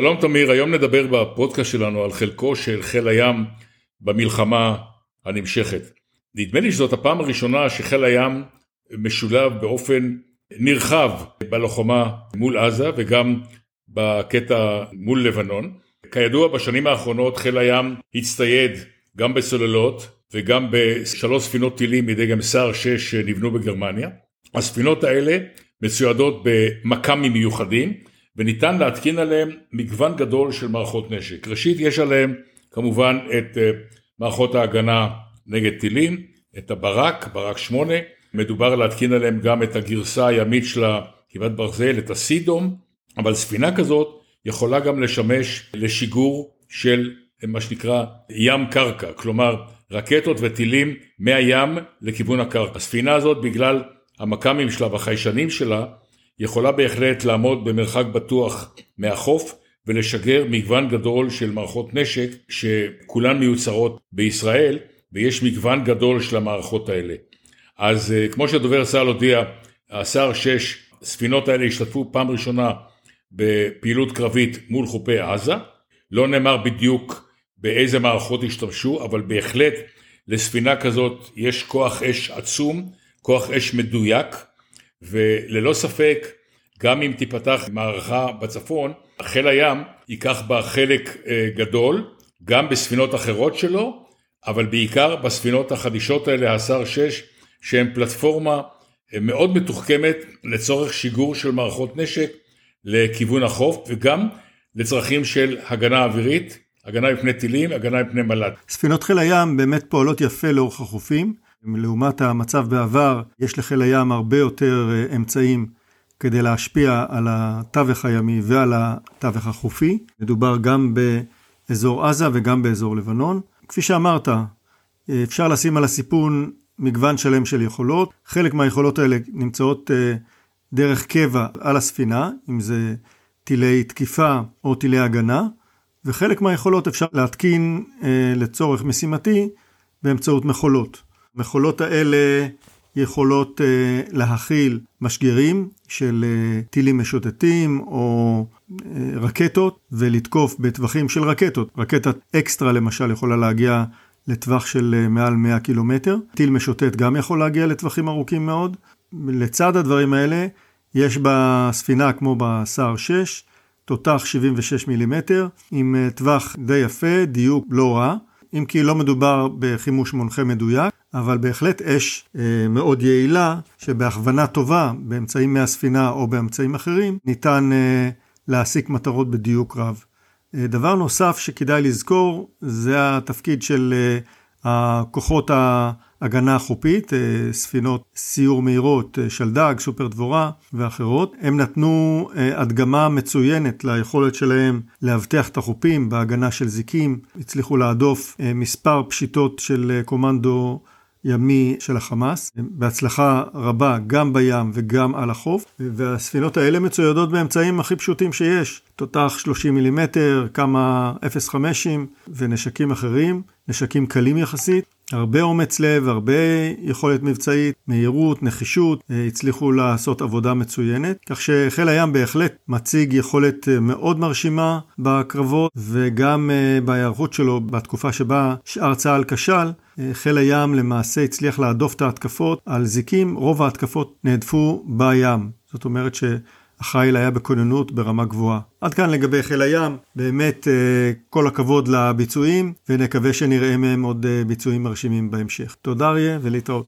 שלום תמיר, היום נדבר בפודקאסט שלנו על חלקו של חיל הים במלחמה הנמשכת. נדמה לי שזאת הפעם הראשונה שחיל הים משולב באופן נרחב בלוחמה מול עזה וגם בקטע מול לבנון. כידוע בשנים האחרונות חיל הים הצטייד גם בסוללות וגם בשלוש ספינות טילים מידי גם סער 6 שנבנו בגרמניה. הספינות האלה מצוידות במכ"מים מיוחדים וניתן להתקין עליהם מגוון גדול של מערכות נשק. ראשית יש עליהם כמובן את אה, מערכות ההגנה נגד טילים, את הברק, ברק 8, מדובר להתקין עליהם גם את הגרסה הימית של כמעט ברזל, את הסידום, אבל ספינה כזאת יכולה גם לשמש לשיגור של מה שנקרא ים קרקע, כלומר רקטות וטילים מהים לכיוון הקרקע. הספינה הזאת בגלל המכ"מים שלה והחיישנים שלה יכולה בהחלט לעמוד במרחק בטוח מהחוף ולשגר מגוון גדול של מערכות נשק שכולן מיוצרות בישראל ויש מגוון גדול של המערכות האלה. אז אה, כמו שדובר צה"ל הודיע, השר 6 ספינות האלה השתתפו פעם ראשונה בפעילות קרבית מול חופי עזה, לא נאמר בדיוק באיזה מערכות השתמשו, אבל בהחלט לספינה כזאת יש כוח אש עצום, כוח אש מדויק, וללא ספק, גם אם תיפתח מערכה בצפון, חיל הים ייקח בה חלק אה, גדול, גם בספינות אחרות שלו, אבל בעיקר בספינות החדישות האלה, השר 6, שהן פלטפורמה אה, מאוד מתוחכמת לצורך שיגור של מערכות נשק לכיוון החוף, וגם לצרכים של הגנה אווירית, הגנה מפני טילים, הגנה מפני מל"ט. ספינות חיל הים באמת פועלות יפה לאורך החופים. לעומת המצב בעבר, יש לחיל הים הרבה יותר אה, אמצעים כדי להשפיע על התווך הימי ועל התווך החופי. מדובר גם באזור עזה וגם באזור לבנון. כפי שאמרת, אפשר לשים על הסיפון מגוון שלם של יכולות. חלק מהיכולות האלה נמצאות אה, דרך קבע על הספינה, אם זה טילי תקיפה או טילי הגנה, וחלק מהיכולות אפשר להתקין אה, לצורך משימתי באמצעות מכולות. המכולות האלה יכולות uh, להכיל משגרים של uh, טילים משוטטים או uh, רקטות ולתקוף בטווחים של רקטות. רקטת אקסטרה למשל יכולה להגיע לטווח של uh, מעל 100 קילומטר. טיל משוטט גם יכול להגיע לטווחים ארוכים מאוד. לצד הדברים האלה יש בספינה כמו בסער 6 תותח 76 מילימטר עם טווח די יפה, דיוק לא רע. אם כי לא מדובר בחימוש מונחה מדויק, אבל בהחלט אש אה, מאוד יעילה, שבהכוונה טובה, באמצעים מהספינה או באמצעים אחרים, ניתן אה, להשיג מטרות בדיוק רב. אה, דבר נוסף שכדאי לזכור, זה התפקיד של אה, הכוחות ההגנה החופית, אה, ספינות סיור מהירות, אה, שלדג, סופר דבורה ואחרות. הם נתנו אה, הדגמה מצוינת ליכולת שלהם לאבטח את החופים בהגנה של זיקים, הצליחו להדוף מספר פשיטות של קומנדו ימי של החמאס, בהצלחה רבה גם בים וגם על החוף, והספינות האלה מצוידות באמצעים הכי פשוטים שיש, תותח 30 מילימטר, כמה 0.5 ונשקים אחרים, נשקים קלים יחסית. הרבה אומץ לב, הרבה יכולת מבצעית, מהירות, נחישות, אה, הצליחו לעשות עבודה מצוינת, כך שחיל הים בהחלט מציג יכולת אה, מאוד מרשימה בקרבות וגם אה, בהיערכות שלו בתקופה שבה שאר צה"ל כשל, חיל הים למעשה הצליח להדוף את ההתקפות על זיקים, רוב ההתקפות נהדפו בים. זאת אומרת ש... החיל היה בכוננות ברמה גבוהה. עד כאן לגבי חיל הים, באמת אה, כל הכבוד לביצועים, ונקווה שנראה מהם עוד אה, ביצועים מרשימים בהמשך. תודה אריה ולהתראות.